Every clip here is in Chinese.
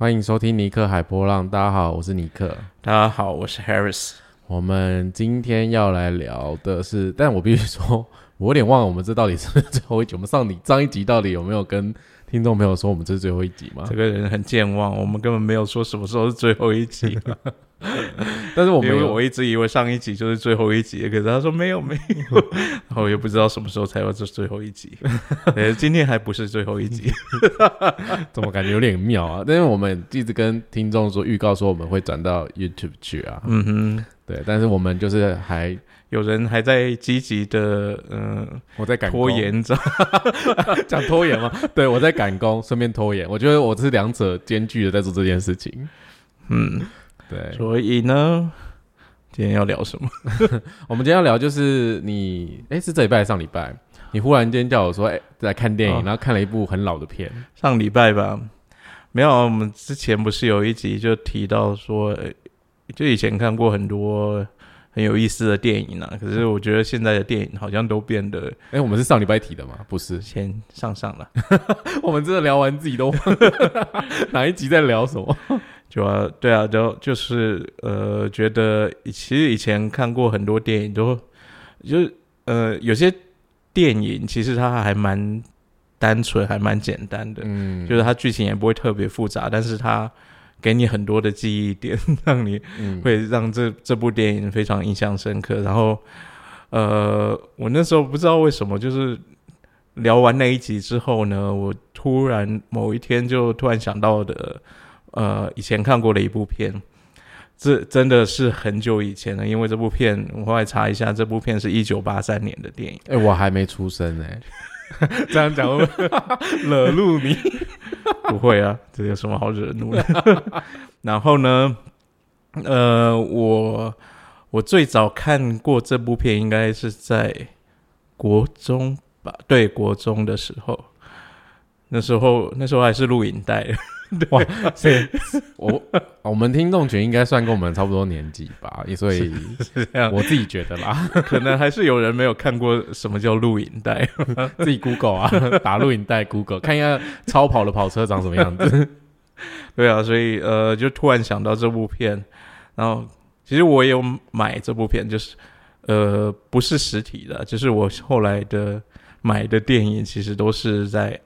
欢迎收听尼克海波浪。大家好，我是尼克。大家好，我是 Harris。我们今天要来聊的是，但我必须说，我有点忘了我们这到底是最后一集。我们上你上一集到底有没有跟听众朋友说我们这是最后一集吗？这个人很健忘，我们根本没有说什么时候是最后一集。但是我们我一直以为上一集就是最后一集，可是他说没有没有，然后也不知道什么时候才有这最后一集。呃，今天还不是最后一集，怎么感觉有点妙啊？但是我们一直跟听众说预告说我们会转到 YouTube 去啊。嗯哼，对，但是我们就是还有人还在积极的，嗯，我在赶拖延着，讲拖延吗？对我在赶工，顺便拖延。我觉得我是两者兼具的在做这件事情。嗯。对，所以呢，今天要聊什么？我们今天要聊就是你，哎，是这礼拜上礼拜，你忽然间叫我说，哎，在看电影，然后看了一部很老的片。上礼拜吧，没有，我们之前不是有一集就提到说，就以前看过很多很有意思的电影啊，可是我觉得现在的电影好像都变得，哎，我们是上礼拜提的吗？不是，先上上了。我们真的聊完自己都忘 了哪一集在聊什么。就啊，对啊，就就是呃，觉得其实以前看过很多电影，都就是呃，有些电影其实它还蛮单纯，还蛮简单的，嗯，就是它剧情也不会特别复杂，但是它给你很多的记忆点，让你会让这这部电影非常印象深刻。然后呃，我那时候不知道为什么，就是聊完那一集之后呢，我突然某一天就突然想到的。呃，以前看过的一部片，这真的是很久以前了。因为这部片，我后来查一下，这部片是一九八三年的电影。哎，我还没出生哎，这样讲 惹怒你？不会啊，这有什么好惹怒的？然后呢，呃，我我最早看过这部片，应该是在国中吧？对，国中的时候，那时候那时候还是录影带。哇，所以我我们听众群应该算跟我们差不多年纪吧，所以我自己觉得啦，可能还是有人没有看过什么叫录影带，自己 Google 啊，打录影带 Google 看一下超跑的跑车长什么样子。对啊，所以呃，就突然想到这部片，然后其实我也有买这部片，就是呃，不是实体的，就是我后来的买的电影，其实都是在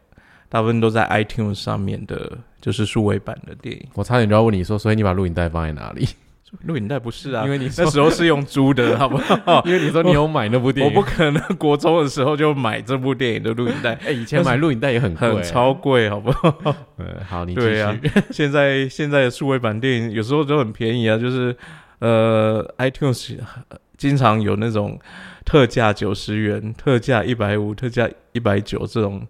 大部分都在 iTunes 上面的。就是数位版的电影，我差点就要问你说，所以你把录影带放在哪里？录影带不是啊，因为你那时候是用租的，好不好？因为你说你有买那部电影，我不可能国中的时候就买这部电影的录影带。哎，以前买录影带也很贵，超贵，好不好？对，好，你对啊。现在现在的数位版电影有时候都很便宜啊，就是呃，iTunes 经常有那种。特价九十元，特价一百五，特价一百九，这种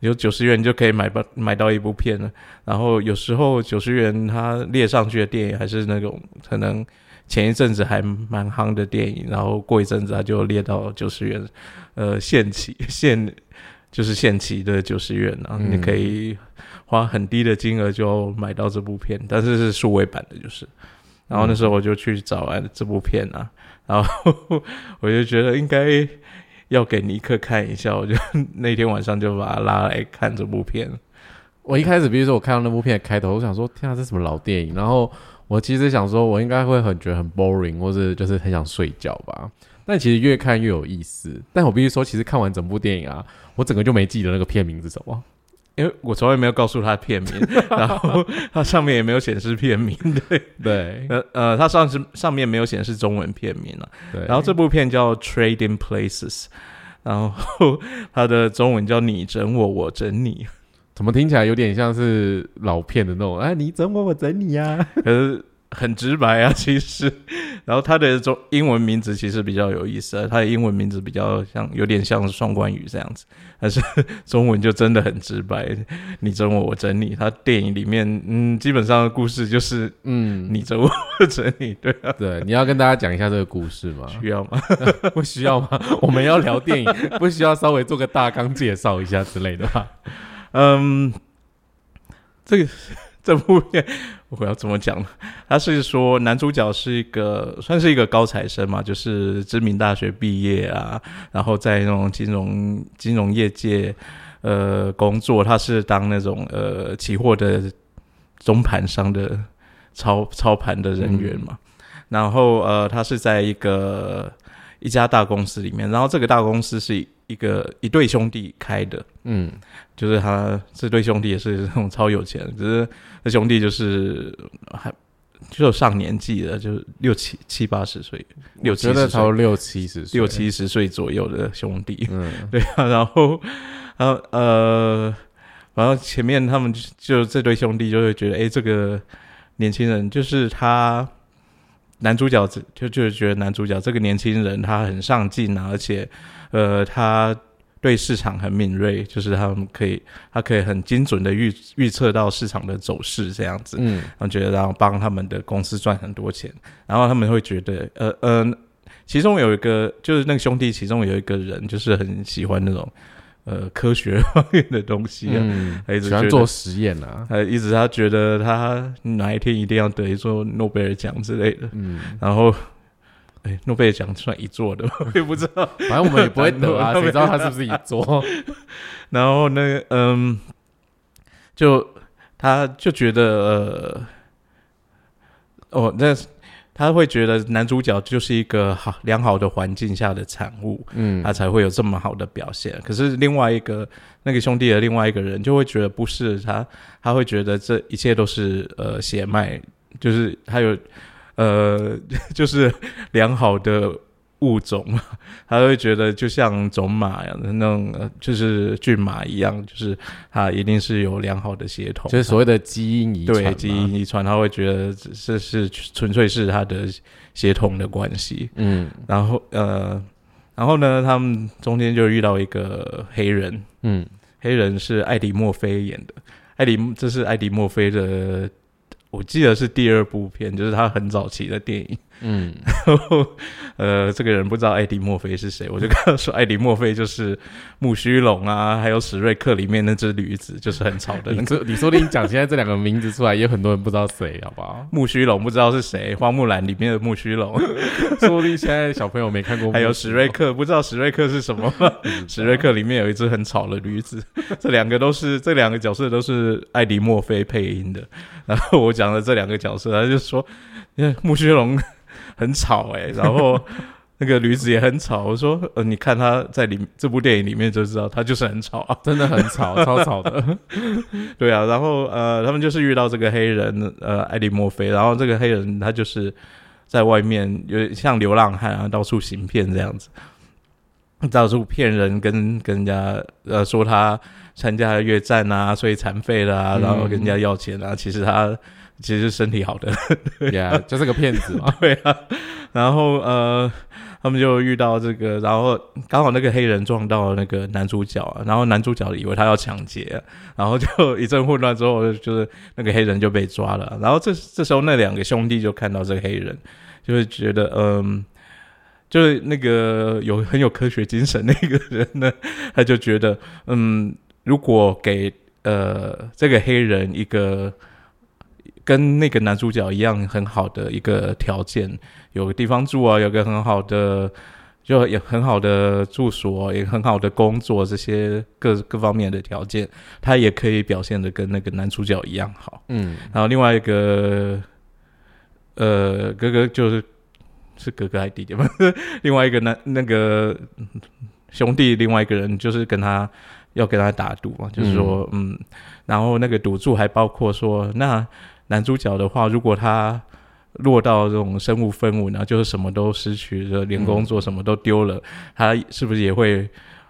有九十元就可以买到买到一部片了。然后有时候九十元它列上去的电影还是那种可能前一阵子还蛮夯的电影，然后过一阵子它就列到九十元，呃，限期限就是限期的九十元啊，你可以花很低的金额就买到这部片，但是是数位版的，就是。然后那时候我就去找完这部片啊。然后 我就觉得应该要给尼克看一下，我就 那天晚上就把他拉来看这部片。我一开始，比如说我看到那部片的开头，我想说天啊，这什么老电影？然后我其实想说，我应该会很觉得很 boring，或者就是很想睡觉吧。但其实越看越有意思。但我必须说，其实看完整部电影啊，我整个就没记得那个片名是什么。因为我从来没有告诉他片名，然后它上面也没有显示片名，对对，呃呃，它上是上面没有显示中文片名了，对。然后这部片叫《Trading Places》，然后它的中文叫“你整我，我整你”，怎么听起来有点像是老片的那种？哎，你整我，我整你呀，可是。很直白啊，其实，然后他的中英文名字其实比较有意思，他的英文名字比较像有点像双关语这样子，但是中文就真的很直白，你整我，我整你。他电影里面，嗯，基本上的故事就是，嗯，你整我，我整你，对啊，对，你要跟大家讲一下这个故事吗？需要吗？不需要吗？我们要聊电影，不需要稍微做个大纲介绍一下之类的吧？嗯，这个。这部片我要怎么讲呢？他是说男主角是一个算是一个高材生嘛，就是知名大学毕业啊，然后在那种金融金融业界呃工作，他是当那种呃期货的中盘商的操操盘的人员嘛。然后呃，他是在一个一家大公司里面，然后这个大公司是一个一对兄弟开的，嗯，就是他这对兄弟也是那种超有钱，只是那兄弟就是还就有上年纪了，就是六七七八十岁，六七十岁，超六七十岁，六七十岁左右的兄弟，嗯 对啊，然后，然后呃，然后前面他们就就这对兄弟就会觉得，哎，这个年轻人就是他，男主角就就就是觉得男主角这个年轻人他很上进啊，而且呃，他对市场很敏锐，就是他们可以他可以很精准的预预测到市场的走势这样子，嗯。然后觉得然后帮他们的公司赚很多钱，然后他们会觉得，呃呃，其中有一个就是那个兄弟，其中有一个人就是很喜欢那种呃科学方面的东西啊，嗯，他一直喜欢做实验啊，他，一直他觉得他哪一天一定要得一座诺贝尔奖之类的，嗯，然后。哎，诺贝尔奖算一座的吗，我也不知道。反正我们也不会得啊，谁知道他是不是一座？然后呢，嗯，就他就觉得呃，哦，那他会觉得男主角就是一个好良好的环境下的产物，嗯他才会有这么好的表现。可是另外一个那个兄弟的另外一个人就会觉得不是他，他会觉得这一切都是呃血脉，就是他有呃 就是良好的物种，他会觉得就像种马一样的那种，呃就是骏马一样，就是他一定是有良好的血统，就是所谓的基因遗传，对基因遗传，他会觉得这是纯粹是他的血统的关系。嗯。然后呃，然后呢，他们中间就遇到一个黑人，嗯。黑人是艾迪墨菲演的，艾迪这是艾迪墨菲的，我记得是第二部片，就是他很早期的电影。嗯，然 后呃，这个人不知道艾迪墨菲是谁，我就跟他说，艾迪墨菲就是木须龙啊，还有史瑞克里面那只驴子，就是很吵的那你说。你说不定讲现在这两个名字出来，也有很多人不知道谁，好不好？木须龙不知道是谁，花木兰里面的木须龙，说不定现在小朋友没看过，还有史瑞，克，不知道史瑞克是什么。史瑞克里面有一只很吵的驴子，这两个都是这两个角色都是艾迪墨菲配音的。然后我讲的这两个角色，他就说，木须龙很吵哎、然后 那个驴子也很吵。我说，呃，你看他在里这部电影里面就知道，他就是很吵啊。真的很吵，超吵的。对啊，然后呃，他们就是遇到这个黑人呃艾迪墨菲，然后这个黑人他就是在外面有点像流浪汉啊，到处行骗这样子，到处骗人跟跟人家呃说他参加了越战啊，所以残废了然后跟人家要钱啊，其实他其实是身体好的，呀，就是个骗子嘛。对啊，然后呃，他们就遇到这个，然后刚好那个黑人撞到那个男主角啊，然后男主角以为他要抢劫，然后就一阵混乱之后，就是那个黑人就被抓了，然后这这时候那两个兄弟就看到这个黑人，就会觉得嗯。就是那个有很有科学精神那个人呢，他就觉得，嗯，如果给呃这个黑人一个跟那个男主角一样很好的一个条件，有个地方住啊，有个很好的，就有很好的住所，也很好的工作，这些各各方面的条件，他也可以表现的跟那个男主角一样好。嗯然后另外一个，呃，哥哥就是是哥哥还是弟弟吗？另外一个男那个兄弟，另外一个人就是跟他要跟他打赌嘛，就是说，嗯，然后那个赌注还包括说，那男主角的话，如果他落到这种身无分文啊，就是什么都失去了，连工作什么都丢了，他是不是也会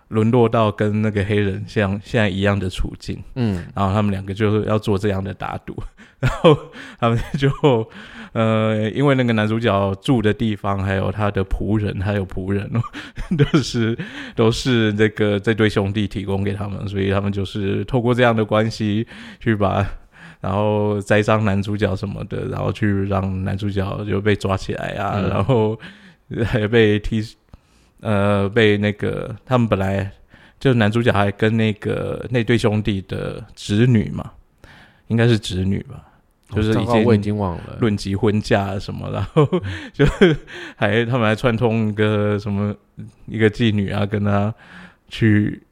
沦落到跟那个黑人像现在一样的处境？嗯然后他们两个就是要做这样的打赌，然后他们就呃，因为那个男主角住的地方，还有他的仆人，还有仆人哦，都是都是这个这对兄弟提供给他们，所以他们就是透过这样的关系去把。然后栽赃男主角什么的，然后去让男主角就被抓起来啊，嗯然后还被踢，呃，被那个他们本来就男主角还跟那个那对兄弟的侄女嘛，应该是侄女吧，就是已经已经忘了。论及婚嫁什么，然后 就是还他们还串通一个什么一个妓女啊，跟他去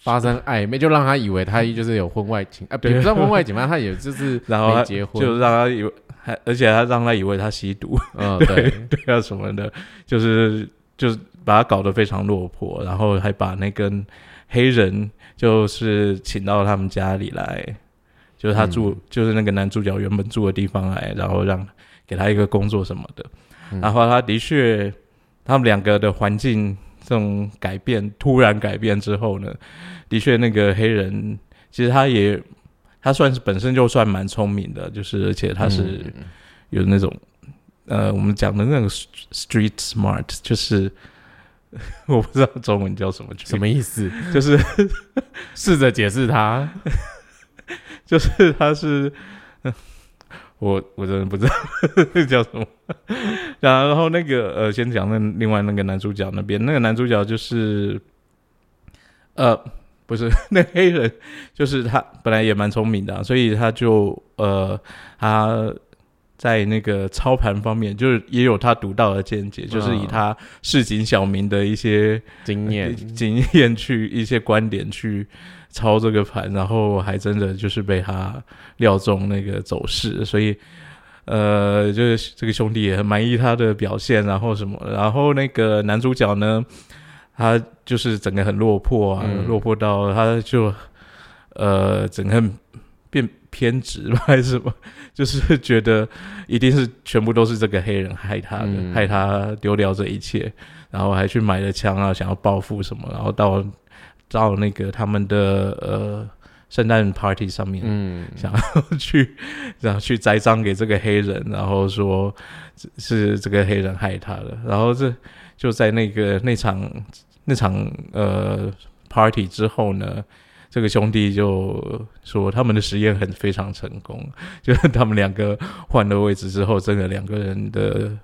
发生暧昧，就让他以为他就是有婚外情，啊，对。不算婚外情嘛，他也就是 然后结婚，就让他以为，还而且他让他以为他吸毒，嗯，对对，啊什么的，就是就是把他搞得非常落魄，然后还把那个黑人就是请到他们家里来，就是他住、就是那个男主角原本住的地方来，然后让给他一个工作什么的，嗯。然后他的确他们两个的环境这种改变突然改变之后呢，的确那个黑人其实他也他算是本身就算蛮聪明的，就是而且他是。嗯有那种呃，我们讲的那个 street smart，就是 我不知道中文叫什么，什么意思？就是试着解释他，就是他是。我我真的不知道 叫什么，然后那个呃，先讲那另外那个男主角那边，那个男主角就是，呃，不是那黑人，就是他本来也蛮聪明的啊、所以他就呃他在那个操盘方面，就是也有他独到的见解，就是以嗯他市井小民的一些经验，经验去一些观点去操这个盘，然后还真的就是被他料中那个走势，所以呃，就是这个兄弟也很满意他的表现，然后什么，然后那个男主角呢，他就是整个很落魄啊，嗯。落魄到他就呃整个变偏执吧，还是什么，就是觉得一定是全部都是这个黑人害他的，嗯。害他丢掉这一切，然后还去买了枪啊，想要报复什么，然后到到那个他们的呃圣诞 party 上面，嗯，想要去 然后去栽赃给这个黑人，然后说是是这个黑人害他的，然后这就在那个那场那场呃 party 之后呢。这个兄弟就说他们的实验很非常成功，就是他们两个换了位置之后，真的两个人的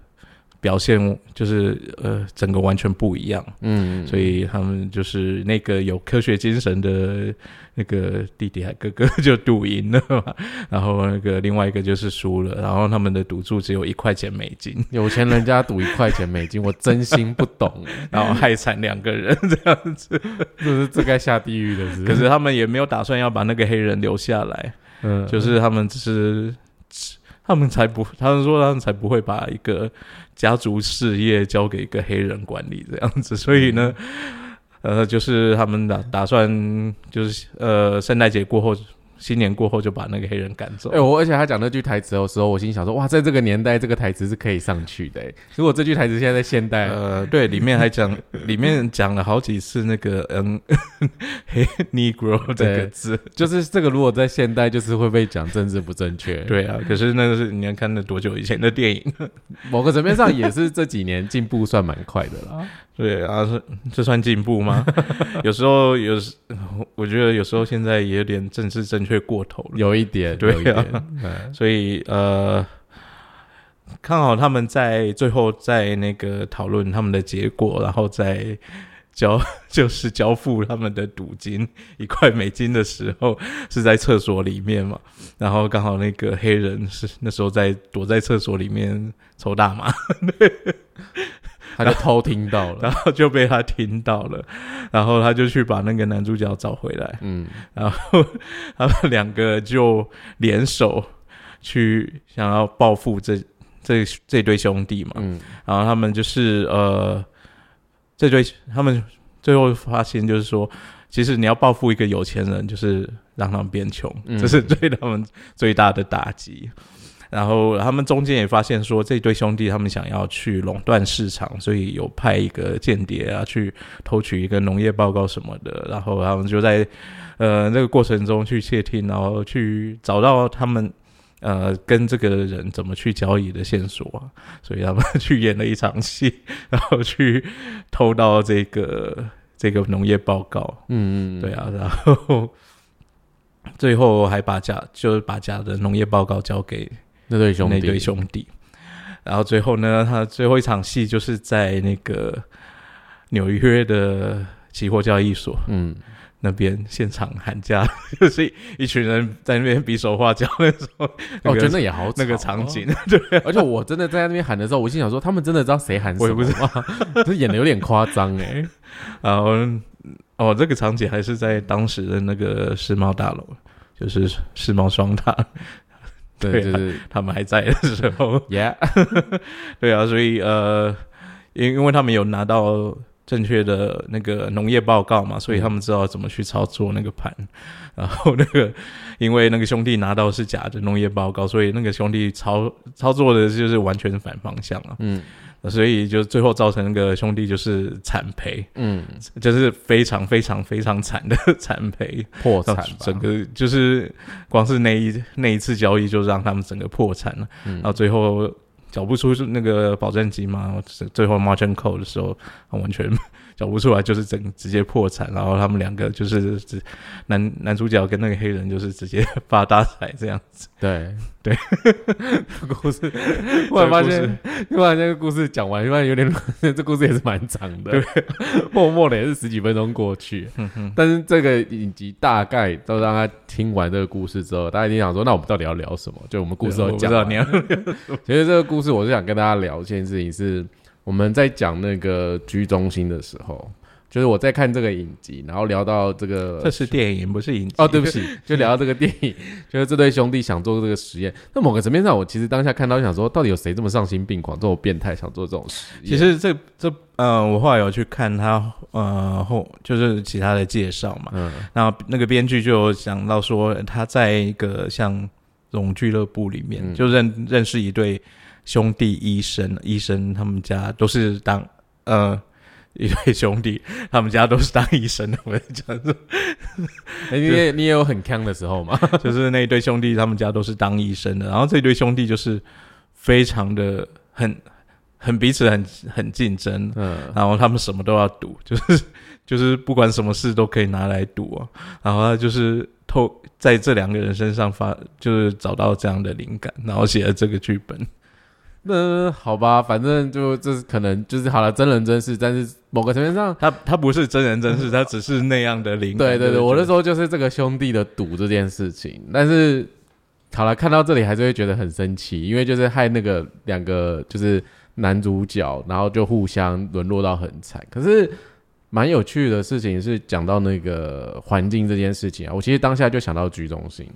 表现就是呃整个完全不一样。嗯，所以他们就是那个有科学精神的那个弟弟还哥哥就赌赢了嘛，然后那个另外一个就是输了，然后他们的赌注只有一块钱美金，有钱人家赌一块钱美金，我真心不懂，然后害惨两个人这样子。这是这该下地狱的是，可是他们也没有打算要把那个黑人留下来，嗯，就是他们只是。他们才不，他们说他们才不会把一个家族事业交给一个黑人管理这样子，所以呢，呃，就是他们打打算就是呃，圣诞节过后，新年过后就把那个黑人赶走。哎、我而且他讲那句台词的时候，我心想说，哇，在这个年代，这个台词是可以上去的。哎如果这句台词现在在现代，呃，对，里面还讲，里面讲了好几次那个嗯，黑 Negro 这个字，就是这个，如果在现代，就是会被讲政治不正确。，对啊，可是那个是你要看那多久以前的电影？某个层面上也是这几年进步算蛮快的啦。对啊，是这算进步吗？有时候有时，我觉得有时候现在也有点政治正确过头了。有一点，对啊。所以呃，看好他们在最后在那个讨论他们的结果，然后再交就是交付他们的赌金一块美金的时候，是在厕所里面嘛，然后刚好那个黑人是那时候在躲在厕所里面抽大麻，他就偷听到了。然后就被他听到了，然后他就去把那个男主角找回来，嗯，然后他们两个就联手去想要报复这这这对兄弟嘛，嗯然后他们就是呃，这对他们最后发现就是说，其实你要报复一个有钱人，就是让他们变穷，嗯这是对他们最大的打击。然后他们中间也发现说，这对兄弟他们想要去垄断市场，所以有派一个间谍啊去偷取一个农业报告什么的。然后他们就在呃这个过程中去窃听，然后去找到他们呃跟这个人怎么去交易的线索。所以他们去演了一场戏，然后去偷到这个 这个农业报告。嗯嗯，对啊，然后最后还把假就是把假的农业报告交给那对兄弟，那对兄弟。然后最后呢，他最后一场戏就是在那个纽约的期货交易所嗯，那边现场喊价，就是一群人在那边比手画脚那种。哦，那个我觉得那也好那个场景，对，而且我真的在那边喊的时候，我心想说，他们真的知道谁喊什么我也不知吗？这演的有点夸张哎。然后哦，这个场景还是在当时的那个世贸大楼，就是世贸双塔，对，对啊就是 他们还在的时候。Yeah，对啊，所以呃，因因为他们有拿到正确的那个农业报告嘛，所以他们知道怎么去操作那个盘。然后那个，因为那个兄弟拿到是假的农业报告，所以那个兄弟操操作的就是完全反方向啊，嗯所以就最后造成那个兄弟就是惨赔，嗯，就是非常非常非常惨的 惨赔。破产，整个就是光是那一那一次交易就让他们整个破产了，嗯然后最后缴不出那个保证金嘛，最后 margin call 的时候，他完全缴不出来，就是整直接破产，然后他们两个就是只男男主角跟那个黑人就是直接 发大财这样子，对对，故事，忽然发这个现，忽然这个故事讲完，突然有点，这故事也是蛮长的，默默的也是十几分钟过去。嗯，但是这个影集大概都让他听完这个故事之后，大家一定想说，那我们到底要聊什么？就我们故事我都讲其实这个故事，我是想跟大家聊一件事情是，我们在讲那个居中心的时候，就是我在看这个影集，然后聊到这个这是电影不是影集哦，对不起，就聊到这个电影，就是这对兄弟想做这个实验。那某个层面上，我其实当下看到想说，到底有谁这么丧心病狂、这么变态，想做这种实验？其实这这呃，我后来有去看他呃后就是其他的介绍嘛，嗯那那个编剧就有讲到说，他在一个像这种俱乐部里面，嗯就认认识一对兄弟医生，医生他们家都是当呃一对兄弟，他们家都是当医生的。我在讲说，哎 你也你也有很强的时候嘛？就是那一对兄弟，他们家都是当医生的，然后这对兄弟就是非常的很很彼此很很竞争，嗯然后他们什么都要赌，就是就是不管什么事都可以拿来赌啊。然后他就是透在这两个人身上发，就是找到这样的灵感，然后写了这个剧本。那好吧，反正就这是可能就是好了，真人真事，但是某个层面上。他他不是真人真事，他只是那样的灵感。对对对，我那时候候就是这个兄弟的赌这件事情，但是好了，看到这里还是会觉得很生气，因为就是害那个两个就是男主角，然后就互相沦落到很惨。可是蛮有趣的事情是讲到那个环境这件事情啊，我其实当下就想到居中心，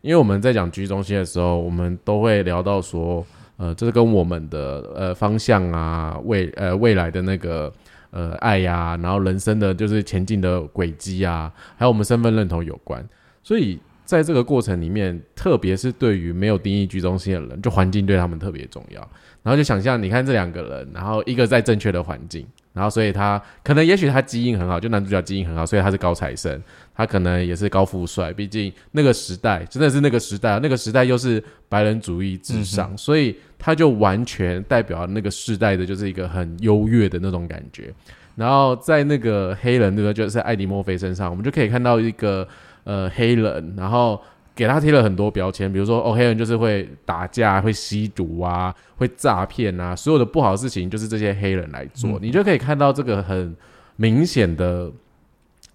因为我们在讲居中心的时候，我们都会聊到说，呃，这是跟我们的呃方向啊，未呃未来的那个。呃，爱呀、然后人生的就是前进的轨迹啊，还有我们身份认同有关。所以在这个过程里面，特别是对于没有定义居中心的人，就环境对他们特别重要。然后就想象，你看这两个人，然后一个在正确的环境，然后所以他可能也许他基因很好，就男主角基因很好，所以他是高材生，他可能也是高富帅，毕竟那个时代真的是那个时代，那个时代又是白人主义至上，所以他就完全代表那个时代的就是一个很优越的那种感觉。然后在那个黑人，对不对？就是艾迪墨菲身上，我们就可以看到一个呃黑人，然后给他贴了很多标签，比如说哦，黑人就是会打架、会吸毒啊、会诈骗啊，所有的不好的事情就是这些黑人来做，你就可以看到这个很明显的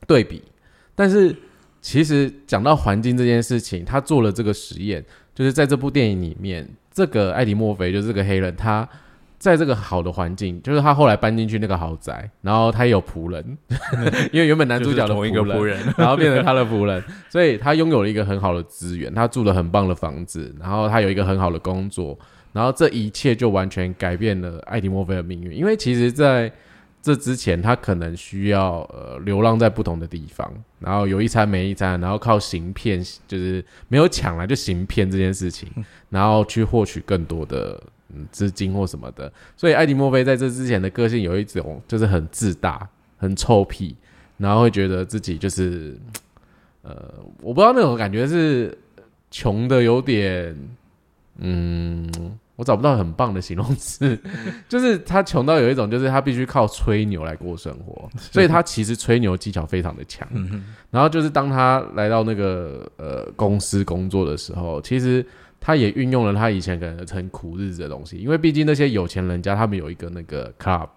对比。但是其实讲到环境这件事情，他做了这个实验，就是在这部电影里面，这个艾迪墨菲就是这个黑人，他。在这个好的环境，就是他后来搬进去那个豪宅，然后他也有仆人，因为原本男主角的同一个仆人，然后变成他的仆人，所以他拥有了一个很好的资源，他住了很棒的房子，然后他有一个很好的工作，然后这一切就完全改变了艾迪墨菲的命运。因为其实在这之前，他可能需要呃流浪在不同的地方，然后有一餐没一餐，然后靠行骗，就是没有抢来就行骗这件事情，然后去获取更多的。嗯，资金或什么的，所以艾迪墨菲在这之前的个性有一种就是很自大、很臭屁，然后会觉得自己就是，呃，我不知道那种感觉是穷的有点，嗯，我找不到很棒的形容词，就是他穷到有一种就是他必须靠吹牛来过生活，所以他其实吹牛技巧非常的强。然后就是当他来到那个呃公司工作的时候，其实。他也运用了他以前可能很苦日子的东西，因为毕竟那些有钱人家他们有一个那个 club，、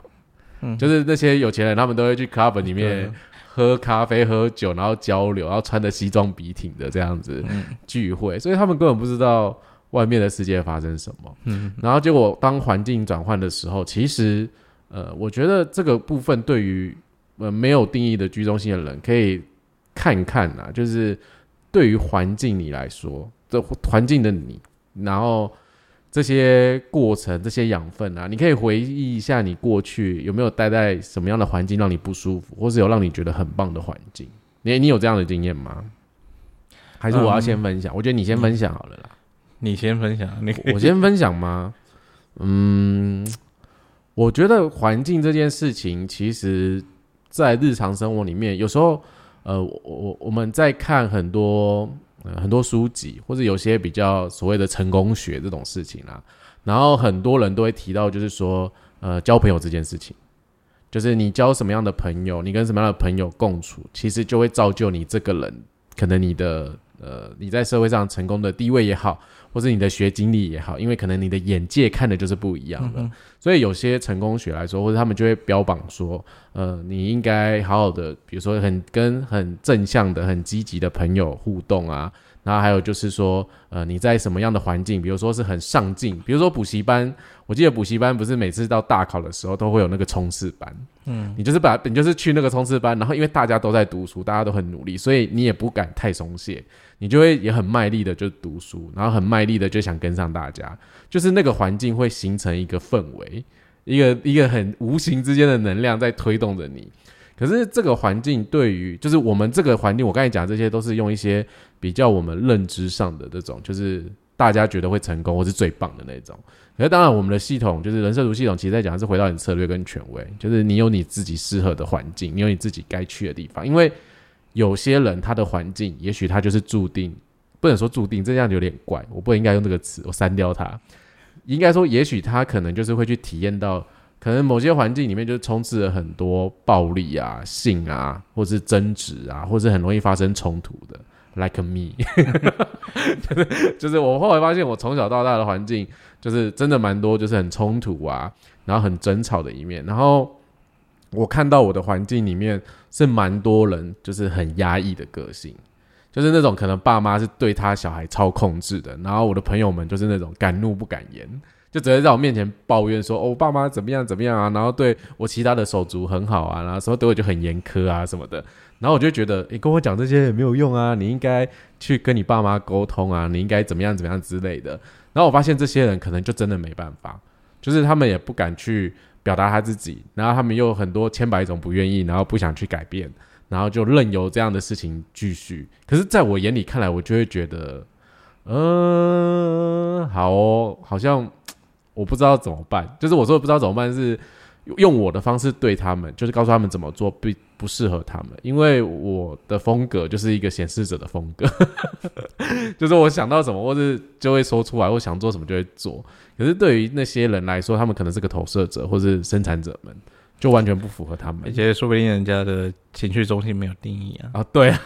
嗯。就是那些有钱人他们都会去 club 里面喝咖啡、喝酒，然后交流，然后穿着西装笔挺的这样子聚会，所以他们根本不知道外面的世界发生什么。嗯，然后结果当环境转换的时候，其实呃，我觉得这个部分对于呃没有定义的居中心的人，可以看看啊，就是对于环境你来说，这环境的你，然后这些过程、这些养分啊，你可以回忆一下你过去有没有待在什么样的环境让你不舒服，或是有让你觉得很棒的环境。你你有这样的经验吗？还是我要先分享？我觉得你先分享好了啦。你先分享，你我先分享吗？嗯，我觉得环境这件事情，其实在日常生活里面，有时候，呃，我我我们在看很多呃很多书籍，或者有些比较所谓的成功学这种事情啊，然后很多人都会提到，就是说，呃，交朋友这件事情，就是你交什么样的朋友，你跟什么样的朋友共处，其实就会造就你这个人，可能你的呃你在社会上成功的地位也好。或是你的学经历也好，因为可能你的眼界看的就是不一样的，所以有些成功学来说，或者他们就会标榜说，呃，你应该好好的，比如说很跟很正向的、很积极的朋友互动啊。然后还有就是说，呃，你在什么样的环境，比如说是很上进，比如说补习班，我记得补习班不是每次到大考的时候都会有那个冲刺班，嗯，你就是把你就是去那个冲刺班，然后因为大家都在读书，大家都很努力，所以你也不敢太松懈，你就会也很卖力的就读书，然后很卖力的就想跟上大家，就是那个环境会形成一个氛围，一个一个很无形之间的能量在推动着你。可是这个环境对于，就是我们这个环境，我刚才讲这些都是用一些比较我们认知上的这种，就是大家觉得会成功或是最棒的那种。可是当然，我们的系统就是人设图系统，其实在讲是回到你策略跟权威，就是你有你自己适合的环境，你有你自己该去的地方。因为有些人他的环境，也许他就是注定，不能说注定，这样有点怪，我不应该用这个词，我删掉它。应该说，也许他可能就是会去体验到。可能某些环境里面就充斥了很多暴力啊、性啊，或是争执啊，或是很容易发生冲突的，like me，就是 就是我后来发现，我从小到大的环境就是真的蛮多，就是很冲突啊，然后很争吵的一面。然后我看到我的环境里面是蛮多人，就是很压抑的个性，就是那种可能爸妈是对他小孩超控制的，然后我的朋友们就是那种敢怒不敢言。就直接在我面前抱怨说：“哦，我爸妈怎么样怎么样啊？然后对我其他的手足很好啊，然后说对我就很严苛啊什么的。然后我就觉得，你跟我讲这些也没有用啊！你应该去跟你爸妈沟通啊！你应该怎么样怎么样之类的。然后我发现这些人可能就真的没办法，就是他们也不敢去表达他自己，然后他们又很多千百种不愿意，然后不想去改变，然后就任由这样的事情继续。可是，在我眼里看来，我就会觉得，嗯，好，好像。我不知道怎么办，就是我说不知道怎么办，是用我的方式对他们，就是告诉他们怎么做不不适合他们，因为我的风格就是一个显示者的风格，就是我想到什么或是就会说出来，我想做什么就会做。可是对于那些人来说，他们可能是个投射者或是生产者们，就完全不符合他们，而且说不定人家的情绪中心没有定义啊。啊，对啊，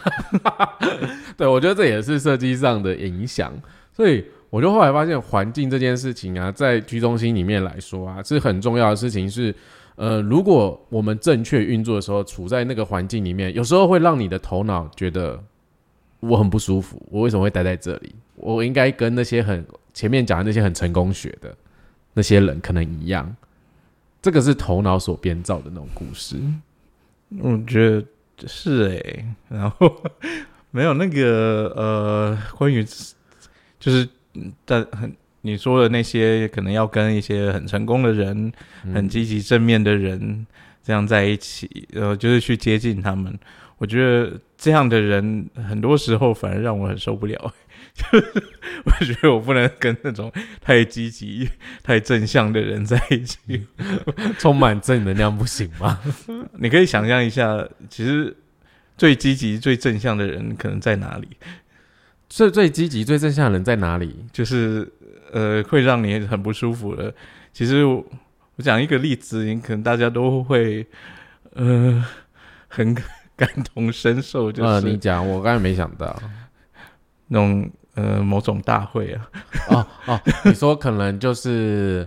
对，我觉得这也是设计上的影响，所以。我就后来发现，环境这件事情啊，在居中心里面来说啊，是很重要的事情。是，呃，如果我们正确运作的时候，处在那个环境里面，有时候会让你的头脑觉得我很不舒服。我为什么会待在这里？我应该跟那些很前面讲的那些很成功学的那些人可能一样。这个是头脑所编造的那种故事。我觉得是诶，然后 没有那个呃，关于就是。但很你说的那些，可能要跟一些很成功的人、很积极正面的人这样在一起，呃，就是去接近他们。我觉得这样的人很多时候反而让我很受不了。就 是我觉得我不能跟那种太积极、太正向的人在一起，充满正能量不行吗？你可以想象一下，其实最积极、最正向的人可能在哪里？最最积极、最正向的人在哪里？就是呃，会让你很不舒服的。其实我讲一个例子，你可能大家都会呃很感同身受。就是你讲，我刚才没想到那种呃某种大会啊。哦哦，你说可能就是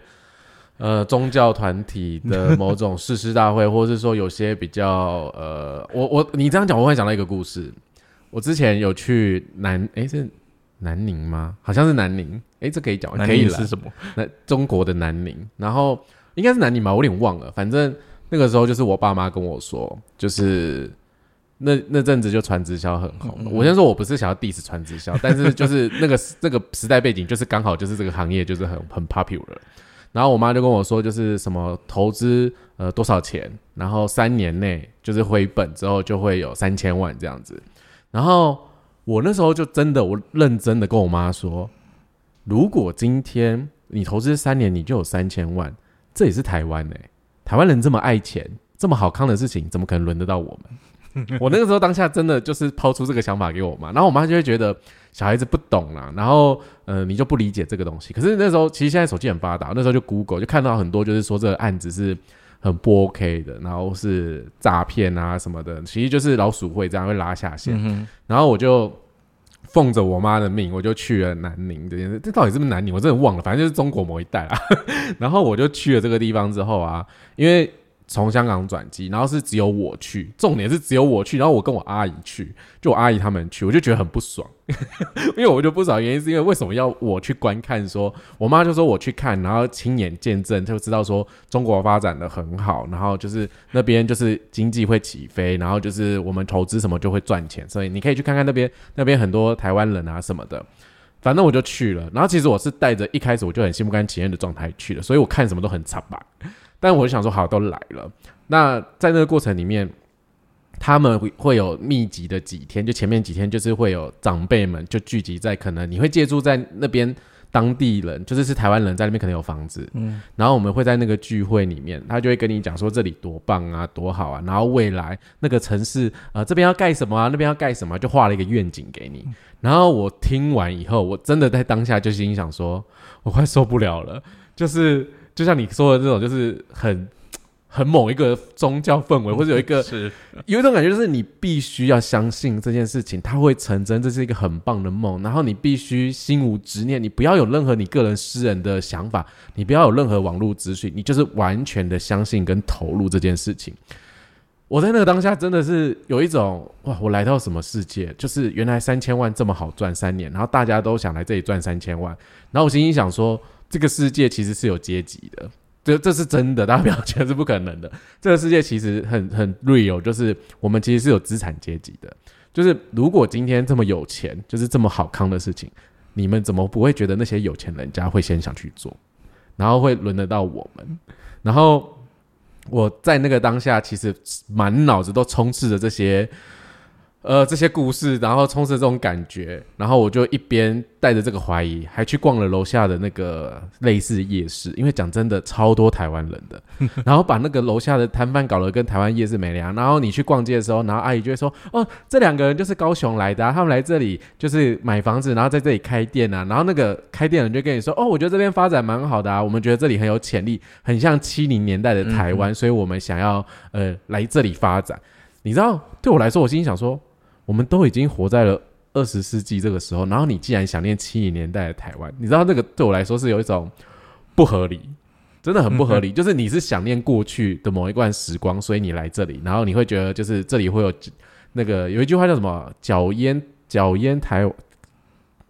呃宗教团体的某种誓师大会，或者是说有些比较呃，我我你这样讲，我会想到一个故事。我之前有去南，哎，是南宁吗？好像是南宁，哎，这可以讲，可以是什么？那中国的南宁，然后应该是南宁吧，我有点忘了。反正那个时候就是我爸妈跟我说，就是那那阵子就传直销很红。我先说我不是想要 diss 传直销，但是就是那个那个时代背景，就是刚好就是这个行业就是很很 popular。然后我妈就跟我说，就是什么投资呃多少钱，然后三年内就是回本之后就会有三千万这样子。然后我那时候就真的我认真的跟我妈说，如果今天你投资三年你就有三千万，这也是台湾哎，台湾人这么爱钱，这么好康的事情，怎么可能轮得到我们？我那个时候当下真的就是抛出这个想法给我妈，然后我妈就会觉得。小孩子不懂啦，然后呃，你就不理解这个东西。可是那时候，其实现在手机很发达，那时候就 Google 就看到很多，就是说这个案子是很不 OK 的，然后是诈骗啊什么的，其实就是老鼠会这样会拉下线。然后我就奉着我妈的命，我就去了南宁这件事。这到底是不是南宁？我真的忘了，反正就是中国某一带啊。然后我就去了这个地方之后啊，因为。从香港转机，然后是只有我去，重点是只有我去，然后我跟我阿姨去，就我阿姨他们去，我就觉得很不爽，因为我就不爽，原因是因为为什么要我去观看？说我妈就说我去看，然后亲眼见证，就知道说中国发展的很好，然后就是那边就是经济会起飞，然后就是我们投资什么就会赚钱，所以你可以去看看那边，那边很多台湾人啊什么的，反正我就去了。然后其实我是带着一开始我就很心不甘情愿的状态去了，所以我看什么都很惨吧。但我就想说，好，都来了。那在那个过程里面，他们会会有密集的几天，就前面几天就是会有长辈们就聚集在，可能你会借住在那边当地人，就是是台湾人在那边可能有房子，嗯，然后我们会在那个聚会里面，他就会跟你讲说这里多棒啊，多好啊，然后未来那个城市啊，这边要盖什么啊，那边要盖什么，就画了一个愿景给你。然后我听完以后，我真的在当下就心想说，我快受不了了，就是。就像你说的这种，就是很 很某一个宗教氛围，或者有一个是有一种感觉，就是你必须要相信这件事情，它会成真，这是一个很棒的梦。然后你必须心无执念，你不要有任何你个人私人的想法，你不要有任何网络资讯，你就是完全的相信跟投入这件事情。我在那个当下真的是有一种哇，我来到什么世界？就是原来三千万这么好赚三年，然后大家都想来这里赚三千万，然后我心里想说。这个世界其实是有阶级的，这这是真的，大家不要觉得是不可能的。这个世界其实很很 real，就是我们其实是有资产阶级的。就是如果今天这么有钱，就是这么好康的事情，你们怎么不会觉得那些有钱人家会先想去做，然后会轮得到我们？然后我在那个当下，其实满脑子都充斥着这些。呃，这些故事，然后充斥这种感觉，然后我就一边带着这个怀疑，还去逛了楼下的那个类似夜市，因为讲真的，超多台湾人的，然后把那个楼下的摊贩搞得跟台湾夜市没两样。然后你去逛街的时候，然后阿姨就会说：“哦，这两个人就是高雄来的，啊他们来这里就是买房子，然后在这里开店啊。”然后那个开店人就跟你说：“哦，我觉得这边发展蛮好的啊，我们觉得这里很有潜力，很像七零年代的台湾，所以我们想要呃来这里发展。”你知道，对我来说，我心里想说。我们都已经活在了二十世纪这个时候，然后你既然想念七零年代的台湾，你知道那个对我来说是有一种不合理，真的很不合理。就是你是想念过去的某一段时光，所以你来这里，然后你会觉得就是这里会有那个有一句话叫什么“脚烟脚烟台”，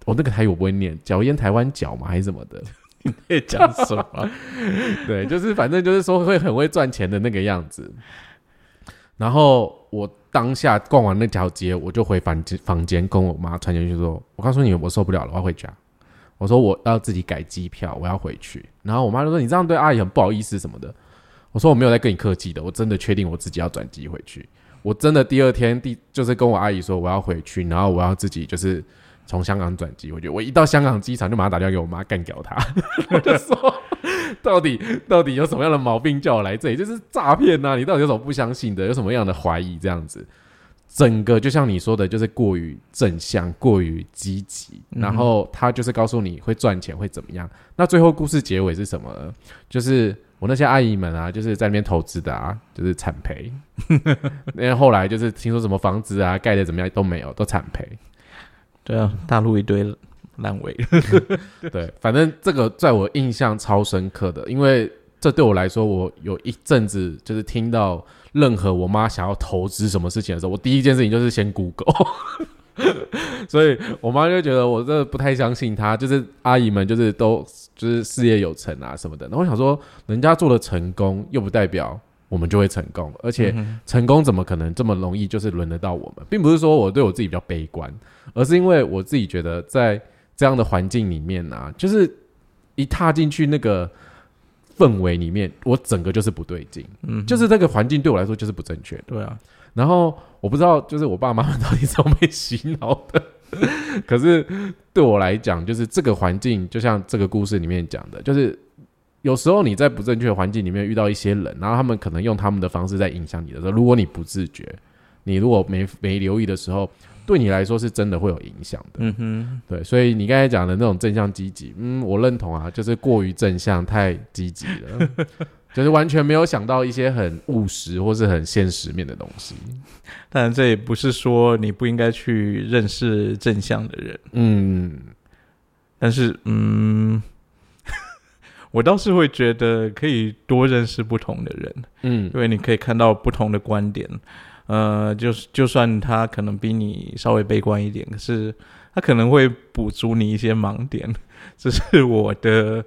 我那个台语我不会念，“脚烟台湾脚”嘛还是什么的？你在讲什么？对，就是反正就是说会很会赚钱的那个样子。然后我。当下逛完那条街，我就回房间房间跟我妈传简讯说：“我告诉你，我受不了了，我要回家。”我说：“我要自己改机票，我要回去。”然后我妈就说：“你这样对阿姨很不好意思什么的。”我说：“我没有在跟你客气的，我真的确定我自己要转机回去。我真的第二天第就是跟我阿姨说我要回去，然后我要自己就是从香港转机我觉得。我一到香港机场就马上打电话给我妈干掉他，我就说。到底到底有什么样的毛病叫我来这里？就是诈骗呐！你到底有什么不相信的？有什么样的怀疑？这样子，整个就像你说的，就是过于正向、过于积极，然后他就是告诉你会赚钱会怎么样。那最后故事结尾是什么？就是我那些阿姨们啊，就是在那边投资的啊，就是惨赔。因为后来就是听说什么房子啊盖的怎么样都没有，都惨赔。对啊，大陆一堆。烂尾，对，反正这个在我印象超深刻的，因为这对我来说，我有一阵子就是听到任何我妈想要投资什么事情的时候，我第一件事情就是先 Google，所以我妈就觉得我这不太相信她，就是阿姨们就是都就是事业有成啊什么的，然后我想说，人家做的成功又不代表我们就会成功。而且成功怎么可能这么容易就是轮得到我们？并不是说我对我自己比较悲观，而是因为我自己觉得在这样的环境里面啊，就是一踏进去那个氛围里面，我整个就是不对劲，嗯，就是这个环境对我来说就是不正确的。对啊，然后我不知道，就是我爸妈妈到底怎么被洗脑的。可是对我来讲，就是这个环境，就像这个故事里面讲的，就是有时候你在不正确的环境里面遇到一些人，然后他们可能用他们的方式在影响你的时候，如果你不自觉，你如果没没留意的时候，对你来说是真的会有影响的。嗯哼，对，所以你刚才讲的那种正向积极，嗯，我认同啊，就是过于正向，太积极了，就是完全没有想到一些很务实或是很现实面的东西。当然这也不是说你不应该去认识正向的人，嗯，但是嗯，我倒是会觉得可以多认识不同的人，嗯因为你可以看到不同的观点。呃，就是就算他可能比你稍微悲观一点，可是他可能会补足你一些盲点，这是我的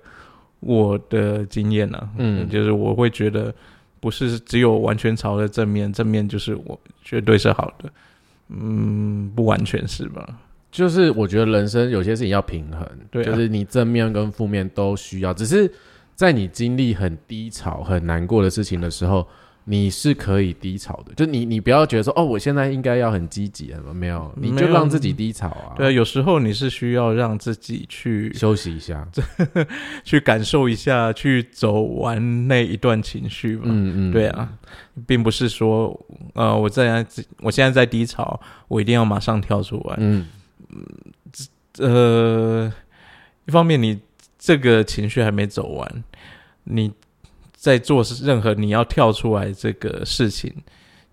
我的经验啊。嗯就是我会觉得不是只有完全朝着正面，正面就是我绝对是好的。嗯，不完全是吧？就是我觉得人生有些事情要平衡，对啊就是你正面跟负面都需要，只是在你经历很低潮、很难过的事情的时候，你是可以低潮的。就你，你不要觉得说，哦，我现在应该要很积极，没有，你就让自己低潮啊，对啊，有时候你是需要让自己去休息一下，去感受一下，去走完那一段情绪嘛。嗯嗯，对啊，并不是说呃，我在我现在在低潮，我一定要马上跳出来。嗯呃，一方面你这个情绪还没走完，你在做任何你要跳出来这个事情，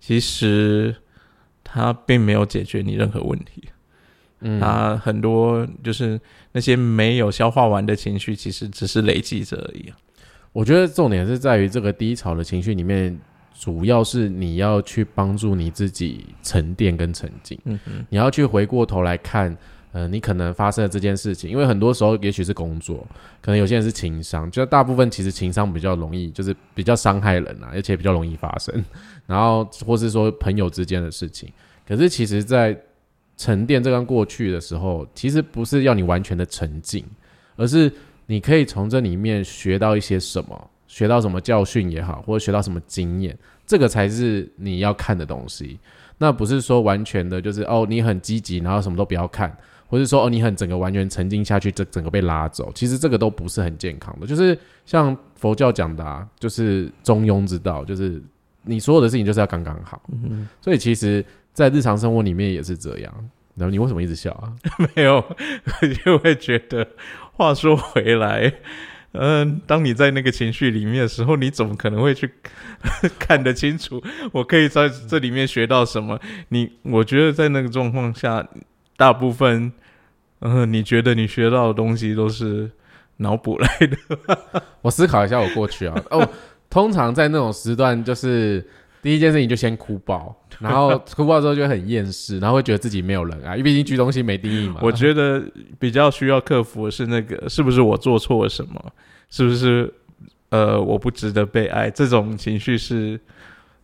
其实它并没有解决你任何问题。嗯，它很多就是那些没有消化完的情绪，其实只是累积着而已啊。我觉得重点是在于这个低潮的情绪里面，主要是你要去帮助你自己沉淀跟沉静。嗯嗯，你要去回过头来看，呃，你可能发生的这件事情，因为很多时候也许是工作，可能有些人是情商，就大部分其实情商比较容易，就是比较伤害人啊，而且比较容易发生。然后或是说朋友之间的事情，可是其实，在沉淀这段过去的时候，其实不是要你完全的沉静，而是你可以从这里面学到一些什么，学到什么教训也好，或者学到什么经验，这个才是你要看的东西。那不是说完全的，就是哦，你很积极，然后什么都不要看，或者说哦，你很整个完全沉浸下去，这整个被拉走，其实这个都不是很健康的。就是像佛教讲的、啊，就是中庸之道，就是你所有的事情就是要刚刚好。所以其实，在日常生活里面也是这样。然后你为什么一直笑啊？没有，我就会觉得，话说回来。嗯，当你在那个情绪里面的时候，你怎么可能会去 看得清楚？我可以在这里面学到什么？你，我觉得在那个状况下，大部分，嗯、你觉得你学到的东西都是脑补来的。我思考一下我过去啊。哦，通常在那种时段，就是第一件事情就先哭爆，然后哭爆之后就很厌世，然后会觉得自己没有人爱，因为毕竟居中心没定义嘛。我觉得比较需要克服的是那个，是不是我做错了什么？是不是呃我不值得被爱？这种情绪是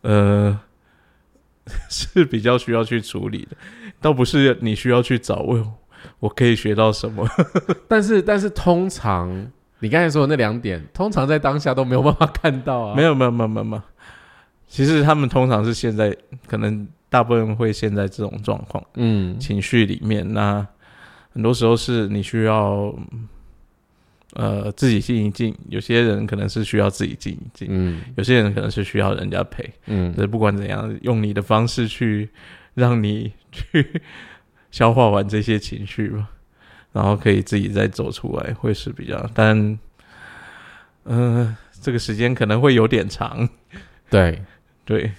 呃 是比较需要去处理的，倒不是你需要去找我我可以学到什么。但是但是通常你刚才说的那两点，通常在当下都没有办法看到啊。没有没有没有没有没有，其实他们通常是现在可能大部分会陷在这种状况。嗯情绪里面，那很多时候是你需要呃自己静一静，有些人可能是需要自己静一静，嗯有些人可能是需要人家陪。嗯不管怎样，用你的方式去让你 去消化完这些情绪吧，然后可以自己再走出来，会是比较，但呃这个时间可能会有点长，对，对，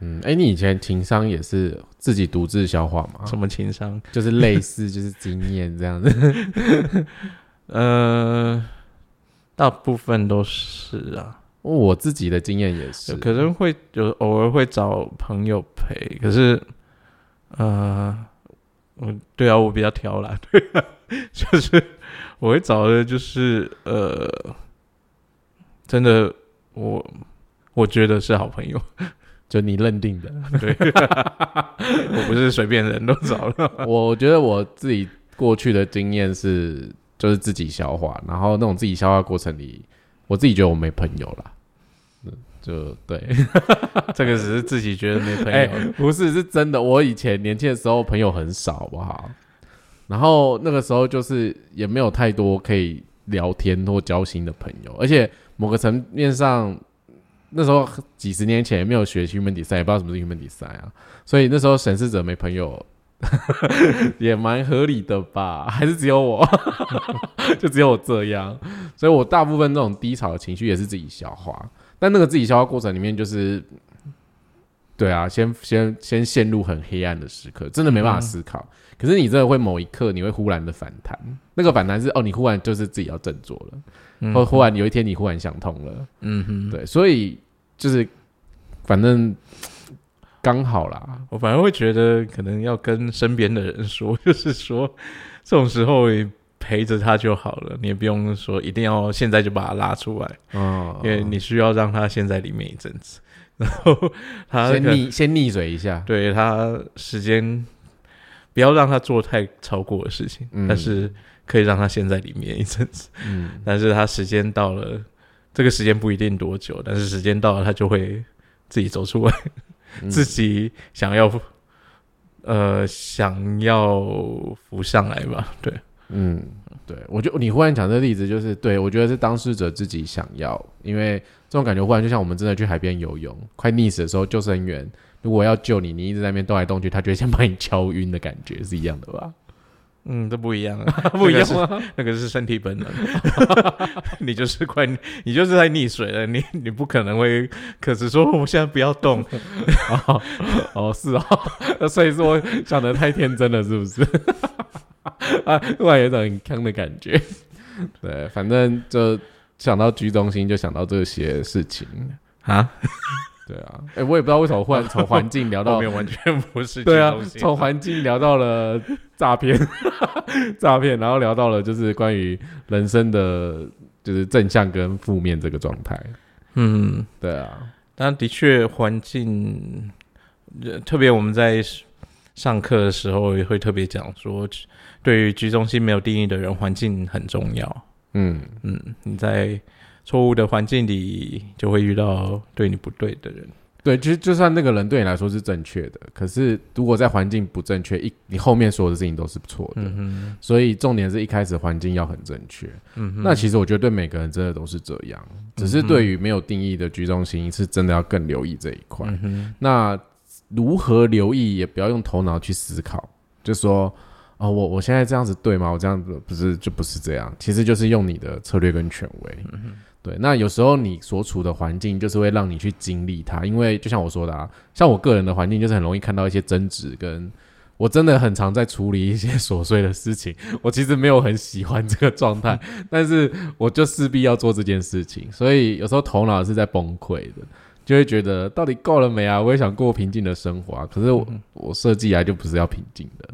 嗯，哎、你以前情商也是自己独自消化吗？什么情商？就是类似就是经验这样子。呃，大部分都是啊。我自己的经验也是，可能会有偶尔会找朋友陪，可是，呃，我对啊，我比较挑啦，对啊，就是我会找的就是呃，真的我我觉得是好朋友。就你认定的，对，我不是随便人都找了。我觉得我自己过去的经验是，就是自己消化，然后那种自己消化过程里，我自己觉得我没朋友啦。嗯，就对，这个只是自己觉得没朋哎、友。不是，是真的。我以前年轻的时候朋友很少，好不好？然后那个时候就是也没有太多可以聊天或交心的朋友，而且某个层面上，那时候几十年前没有学 human design，也不知道什么是 human design 啊，所以那时候审视者没朋友 也蛮合理的吧？还是只有我，就只有我这样，所以我大部分这种低潮的情绪也是自己消化，但那个自己消化过程里面就是。对啊，先先先陷入很黑暗的时刻，真的没办法思考。可是你真的会某一刻，你会忽然的反弹，那个反弹是哦，你忽然就是自己要振作了，或忽然有一天你忽然想通了，嗯哼，对，所以就是反正刚好啦，我反而会觉得可能要跟身边的人说，就是说这种时候你陪着他就好了，你也不用说一定要现在就把他拉出来，哦，因为你需要让他先在里面一阵子，然后他先可溺先溺水一下，对他时间不要让他做太超过的事情，嗯。但是可以让他陷在里面一阵子，嗯，但是他时间到了，这个时间不一定多久，但是时间到了，他就会自己走出来，嗯。自己想要呃想要浮上来吧，对，嗯，对，我就你忽然讲这个例子，就是对我觉得是当事者自己想要，因为这种感觉忽然就像我们真的去海边游泳，快溺死的时候，救生员如果要救你，你一直在那边动来动去，他就会先把你敲晕的感觉是一样的吧？嗯，这不一样啊，不一样那个吗？是那个是身体本能，你就是快，你就是在溺水了，你你不可能会，可是说我现在不要动，哦哦，是哦，所以说想的太天真了，是不是？啊，突然有一种很坑的感觉。对，反正就想到居中心，就想到这些事情。啊，对啊，哎、我也不知道为什么忽然从环境聊到 后面完全不是对啊从环境聊到了诈骗，诈骗，然后聊到了就是关于人生的，就是正向跟负面这个状态。嗯。对啊，但的确，环境，呃特别我们在上课的时候也会特别讲说，对于居中心没有定义的人，环境很重要。嗯，嗯，你在错误的环境里，就会遇到对你不对的人。对，其实就算那个人对你来说是正确的，可是如果在环境不正确，一你后面所有的事情都是错的。嗯哼，所以重点是一开始环境要很正确。嗯哼，那其实我觉得对每个人真的都是这样，只是对于没有定义的居中心是真的要更留意这一块。嗯哼，那如何留意，也不要用头脑去思考，就说哦，我我现在这样子对吗？我这样子不是就不是这样，其实就是用你的策略跟权威。对，那有时候你所处的环境就是会让你去经历它，因为就像我说的啊，像我个人的环境就是很容易看到一些争执，跟我真的很常在处理一些 琐碎的事情，我其实没有很喜欢这个状态，但是我就势必要做这件事情，所以有时候头脑是在崩溃的。就会觉得到底够了没啊？我也想过平静的生活啊，可是我、我设计来就不是要平静的，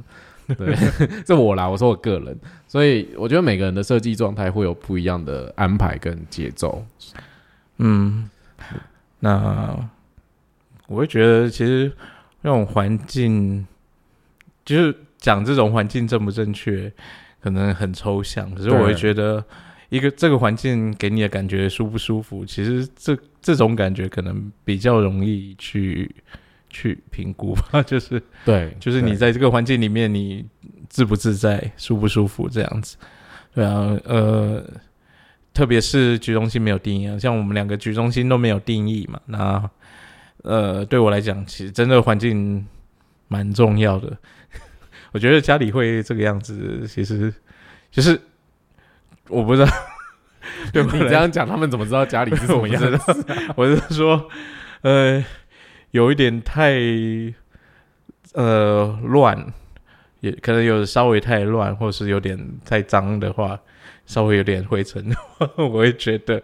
对，这我啦，我说我个人，所以我觉得每个人的设计状态会有不一样的安排跟节奏。嗯，那我会觉得，其实那种环境，就是讲这种环境正不正确，可能很抽象。可是我会觉得，一个这个环境给你的感觉舒不舒服，其实这这种感觉可能比较容易去去评估吧。就是对，就是你在这个环境里面，你自不自在、舒不舒服这样子。对啊，呃，特别是局中心没有定义啊，像我们两个局中心都没有定义嘛。那呃，对我来讲，其实真的环境蛮重要的。我觉得家里会这个样子，其实就是我不知道，对你这样讲，他们怎么知道家里是什么样子？我是说，呃，有一点太呃乱，也可能有稍微太乱，或是有点太脏的话，稍微有点灰尘 我会觉得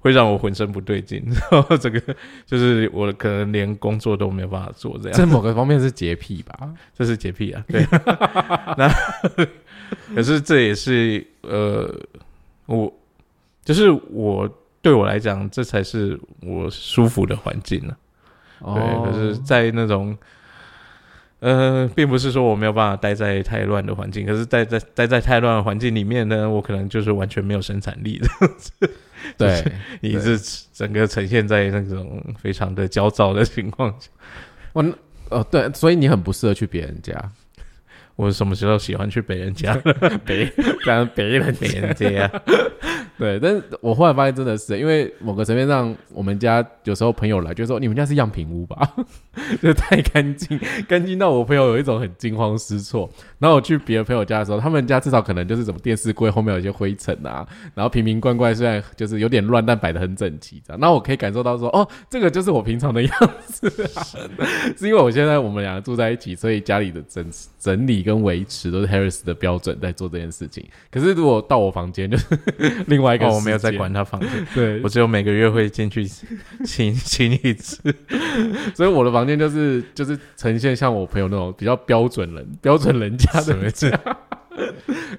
会让我浑身不对劲。然 后这个就是我可能连工作都没有办法做，这样这某个方面是洁癖吧？这是洁癖啊。对，那可是这也是呃，我就是我对我来讲，这才是我舒服的环境呢、对，哦可是，在那种，呃，并不是说我没有办法待在太乱的环境，可是待在待在太乱的环境里面呢，我可能就是完全没有生产力。的，对，你是整个呈现在那种非常的焦躁的情况下。我哦对，所以你很不适合去别人家，我什么时候喜欢去别人家？别让 别人别人家，对，但是我后来发现真的是，因为某个层面上，我们家有时候朋友来就说你们家是样品屋吧，就太干净，干净到我朋友有一种很惊慌失措。然后我去别的朋友家的时候，他们家至少可能就是什么电视柜后面有一些灰尘啊，然后瓶瓶罐罐虽然就是有点乱，但摆的很整齐这样。那我可以感受到说，哦，这个就是我平常的样子，是因为我现在我们两个住在一起，所以家里的整整理跟维持都是 Harris 的标准在做这件事情。可是如果到我房间，就是另 外一个、哦，我没有在管，他房间，对 我，只有每个月会进去清 清一次。所以我的房间就是就是呈现像我朋友那种比较标准人、标准人家的家。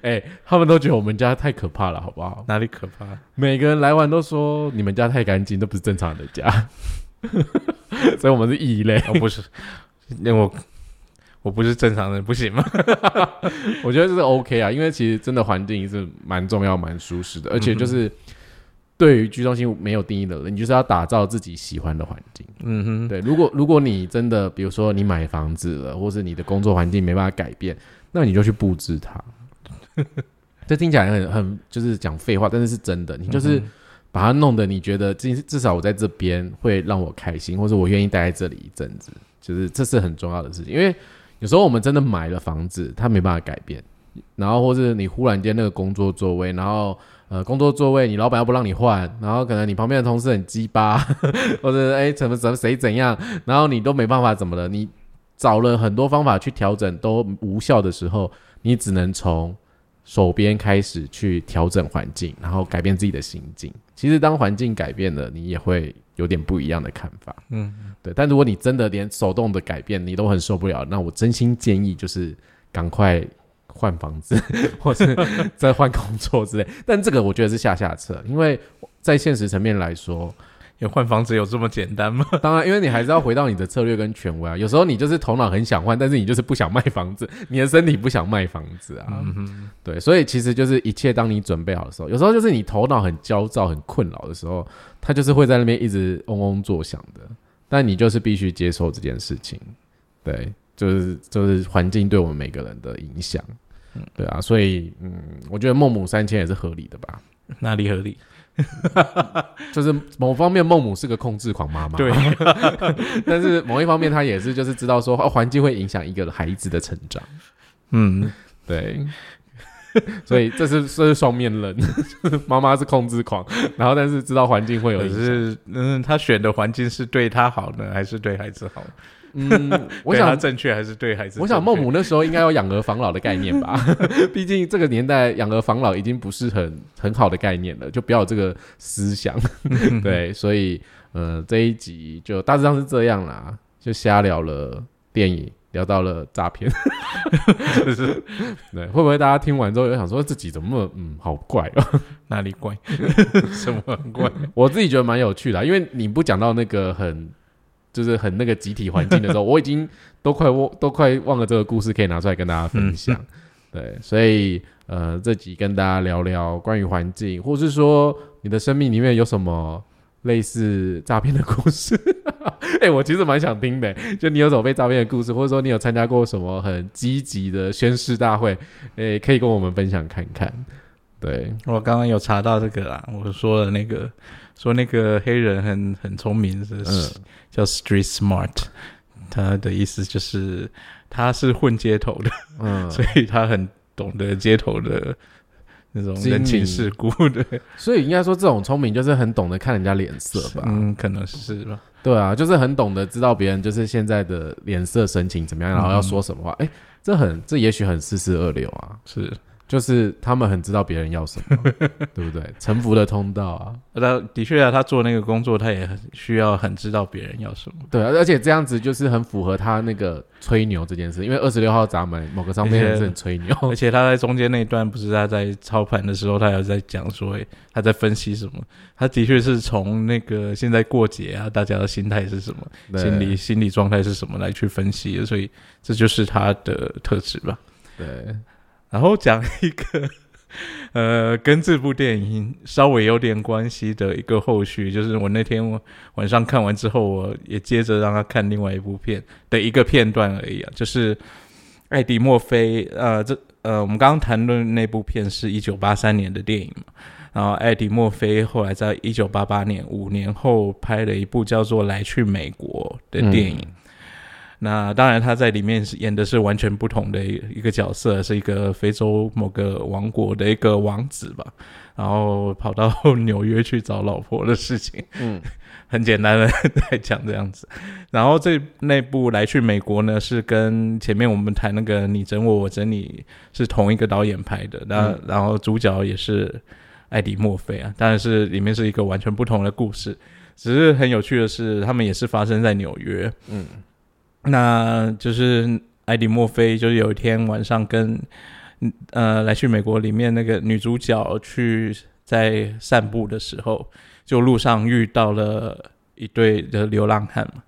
哎、他们都觉得我们家太可怕了，好不好？哪里可怕？每个人来完都说你们家太干净，都不是正常人的家，所以我们是异类。哦，不是，因为我我不是正常人，不行吗？我觉得这是 OK 啊，因为其实真的环境是蛮重要、蛮舒适的，而且就是对于居中心没有定义的人，你就是要打造自己喜欢的环境。嗯哼，对，如果如果你真的，比如说你买房子了，或是你的工作环境没办法改变，那你就去布置它。这听起来很很就是讲废话，但是是真的。你就是嗯把它弄得你觉得至至少我在这边会让我开心，或者我愿意待在这里一阵子，就是这是很重要的事情。因为有时候我们真的买了房子，他没办法改变，然后或是你忽然间那个工作座位，然后呃工作座位你老板又不让你换，然后可能你旁边的同事很鸡巴，或者哎怎么怎么谁怎样，然后你都没办法怎么了，你找了很多方法去调整都无效的时候，你只能从手边开始去调整环境，然后改变自己的心境。其实当环境改变了，你也会有点不一样的看法。嗯，对。但如果你真的连手动的改变你都很受不了，那我真心建议就是赶快换房子，或是再换工作之类。但这个我觉得是下下策，因为在现实层面来说，有换房子有这么简单吗？当然，因为你还是要回到你的策略跟权威啊。有时候你就是头脑很想换，但是你就是不想卖房子，你的身体不想卖房子啊。嗯，对，所以其实就是一切当你准备好的时候，有时候就是你头脑很焦躁、很困扰的时候，它就是会在那边一直嗡嗡作响的。但你就是必须接受这件事情，对，就是就是环境对我们每个人的影响，对啊，所以嗯，我觉得孟母三迁也是合理的吧。哪里合理？就是某方面，孟母是个控制狂妈妈，对，但是某一方面，她也是就是知道说，哦，环境会影响一个孩子的成长，嗯，对，所以这是这是双面人，妈妈是控制狂，然后但是知道环境会有可影响。是嗯，他选的环境是对他好呢，还是对孩子好？嗯，我想。正确还是对孩子？我想孟母那时候应该有养儿防老的概念吧，毕竟这个年代养儿防老已经不是很很好的概念了，就不要有这个思想。对，所以呃这一集就大致上是这样啦，就瞎聊了电影，聊到了诈骗，就是 对，会不会大家听完之后有想说自己怎么那么嗯好怪哦？哪里怪？什么很怪？我自己觉得蛮有趣的啊、因为你不讲到那个很就是很那个集体环境的时候，我已经都快忘都快忘了这个故事可以拿出来跟大家分享。对，所以呃，这集跟大家聊聊关于环境，或是说你的生命里面有什么类似诈骗的故事。哎、我其实蛮想听的，就你有什么被诈骗的故事，或者说你有参加过什么很积极的宣誓大会，哎、可以跟我们分享看看。对，我刚刚有查到这个啦，我说了那个说那个黑人很很聪明，是、嗯叫 street smart，他的意思就是他是混街头的，嗯，所以他很懂得街头的那种人情世故的，所以应该说这种聪明就是很懂得看人家脸色吧。嗯，可能是吧。对啊，就是很懂得知道别人就是现在的脸色神情怎么样，然后要说什么话。哎、这很这也许很四四二流啊。是，就是他们很知道别人要什么，对不对？臣服的通道啊，那的确啊，他做那个工作，他也很需要很知道别人要什么。对啊，而且这样子就是很符合他那个吹牛这件事，因为二十六号闸门某个上面是很吹牛，而且他在中间那一段，不是他在操盘的时候，他有在讲说，诶他在分析什么？他的确是从那个现在过节啊，大家的心态是什么，心理心理状态是什么来去分析的，所以这就是他的特质吧。对，然后讲一个 呃，跟这部电影稍微有点关系的一个后续，就是我那天晚上看完之后，我也接着让他看另外一部片的一个片段而已啊，就是艾迪墨菲，呃，这呃，我们刚刚谈论那部片是一九八三年的电影嘛，然后艾迪墨菲后来在一九八八年五年后拍了一部叫做《来去美国》的电影。那当然，他在里面是演的是完全不同的一一个角色，是一个非洲某个王国的一个王子吧，然后跑到 纽约去找老婆的事情，嗯，很简单的 在讲这样子。然后这那部来去美国呢，是跟前面我们谈那个你整我，我整你是同一个导演拍的，那、嗯。然后主角也是艾迪墨菲啊，当然是里面是一个完全不同的故事。只是很有趣的是，他们也是发生在纽约，嗯，那就是艾迪墨菲，就是有一天晚上跟嗯呃来去美国里面那个女主角去在散步的时候，就路上遇到了一对的流浪汉嘛，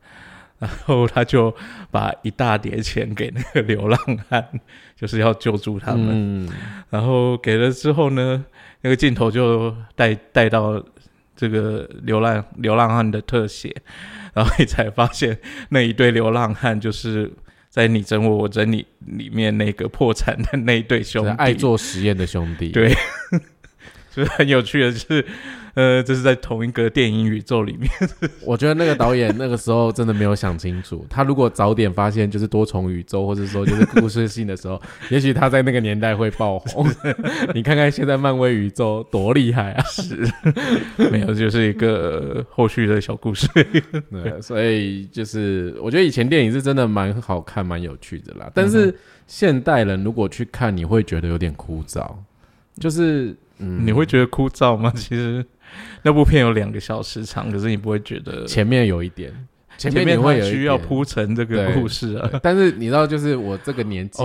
然后他就把一大叠钱给那个流浪汉，就是要救助他们。嗯，然后给了之后呢，那个镜头就带带到这个流浪流浪汉的特写，然后你才发现那一对流浪汉就是在你整我我整你里面那个破产的那一对兄弟，爱做实验的兄弟，对就是很有趣的就是，呃，这是在同一个电影宇宙里面，我觉得那个导演那个时候真的没有想清楚，他如果早点发现就是多重宇宙，或者说就是故事性的时候，也许他在那个年代会爆红。你看看现在漫威宇宙多厉害啊！是 没有，就是一个呃后续的小故事。对，所以就是我觉得以前电影是真的蛮好看、蛮有趣的啦。但是现代人如果去看，你会觉得有点枯燥，就是嗯，你会觉得枯燥吗？其实那部片有两个小时长，可是你不会觉得前面有一点，前前面面你会需要铺陈这个故事啊。但是你知道，就是我这个年纪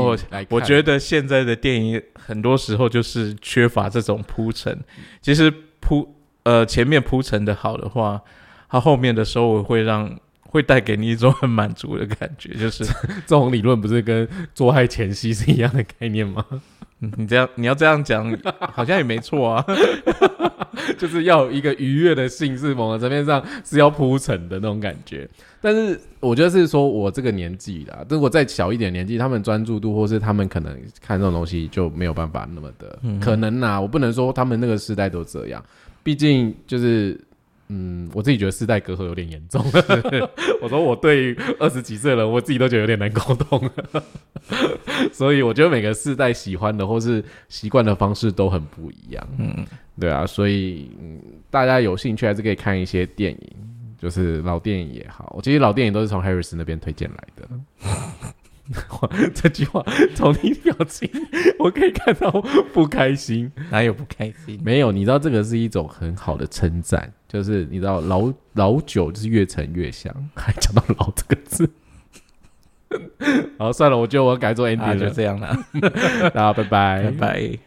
我觉得现在的电影很多时候就是缺乏这种铺陈。其实铺呃前面铺陈的好的话，它后面的收尾会让会带给你一种很满足的感觉，就是这种理论不是跟做爱前夕是一样的概念吗？嗯你这样你要这样讲，好像也没错啊。就是要有一个愉悦的性，是某个层面上是要铺陈的那种感觉。但是我觉得是说我这个年纪啦，如果再小一点年纪，他们专注度或是他们可能看这种东西就没有办法那么的、嗯可能啦。我不能说他们那个时代都这样，毕竟就是。嗯，我自己觉得世代隔阂有点严重。我说我对二十几岁的人，我自己都觉得有点难沟通。所以我觉得每个世代喜欢的或是习惯的方式都很不一样。嗯，对啊，所以嗯，大家有兴趣还是可以看一些电影，就是老电影也好。我其实老电影都是从 Harris 那边推荐来的。这句话从你表情，我可以看到不开心。哪有不开心？没有，你知道这个是一种很好的称赞，就是你知道老老酒就是越陈越香，还讲到老这个字。好，算了，我觉得我改做 ending 就。这样了，大家拜拜拜拜。